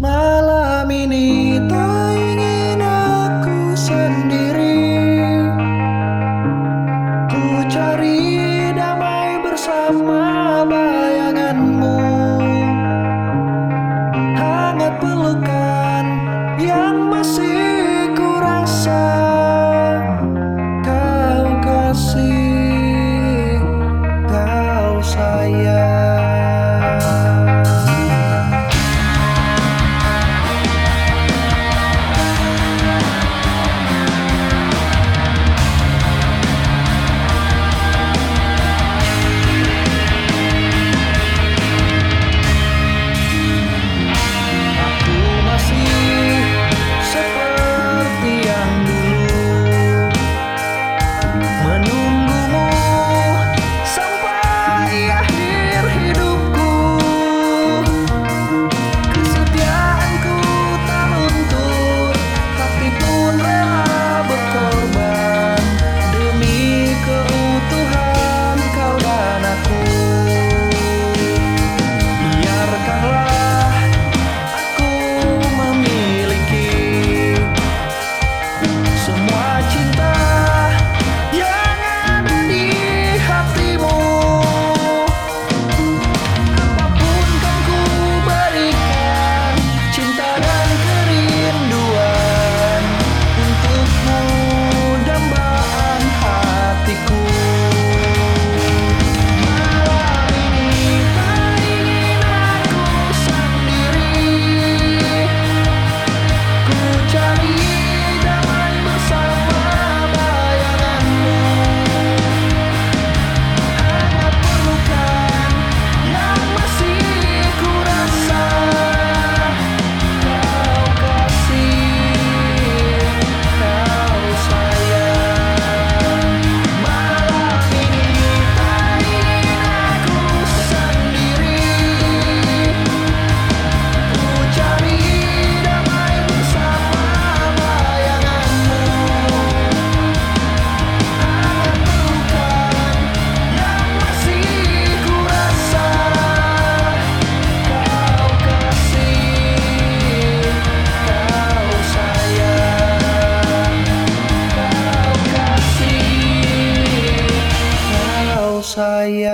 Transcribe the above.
Malam ini tak ingin aku sendiri. Ku cari damai bersama bayanganmu. Hangat pelukan yang masih ku rasa. Kau kasih, kau sayang. 沙哑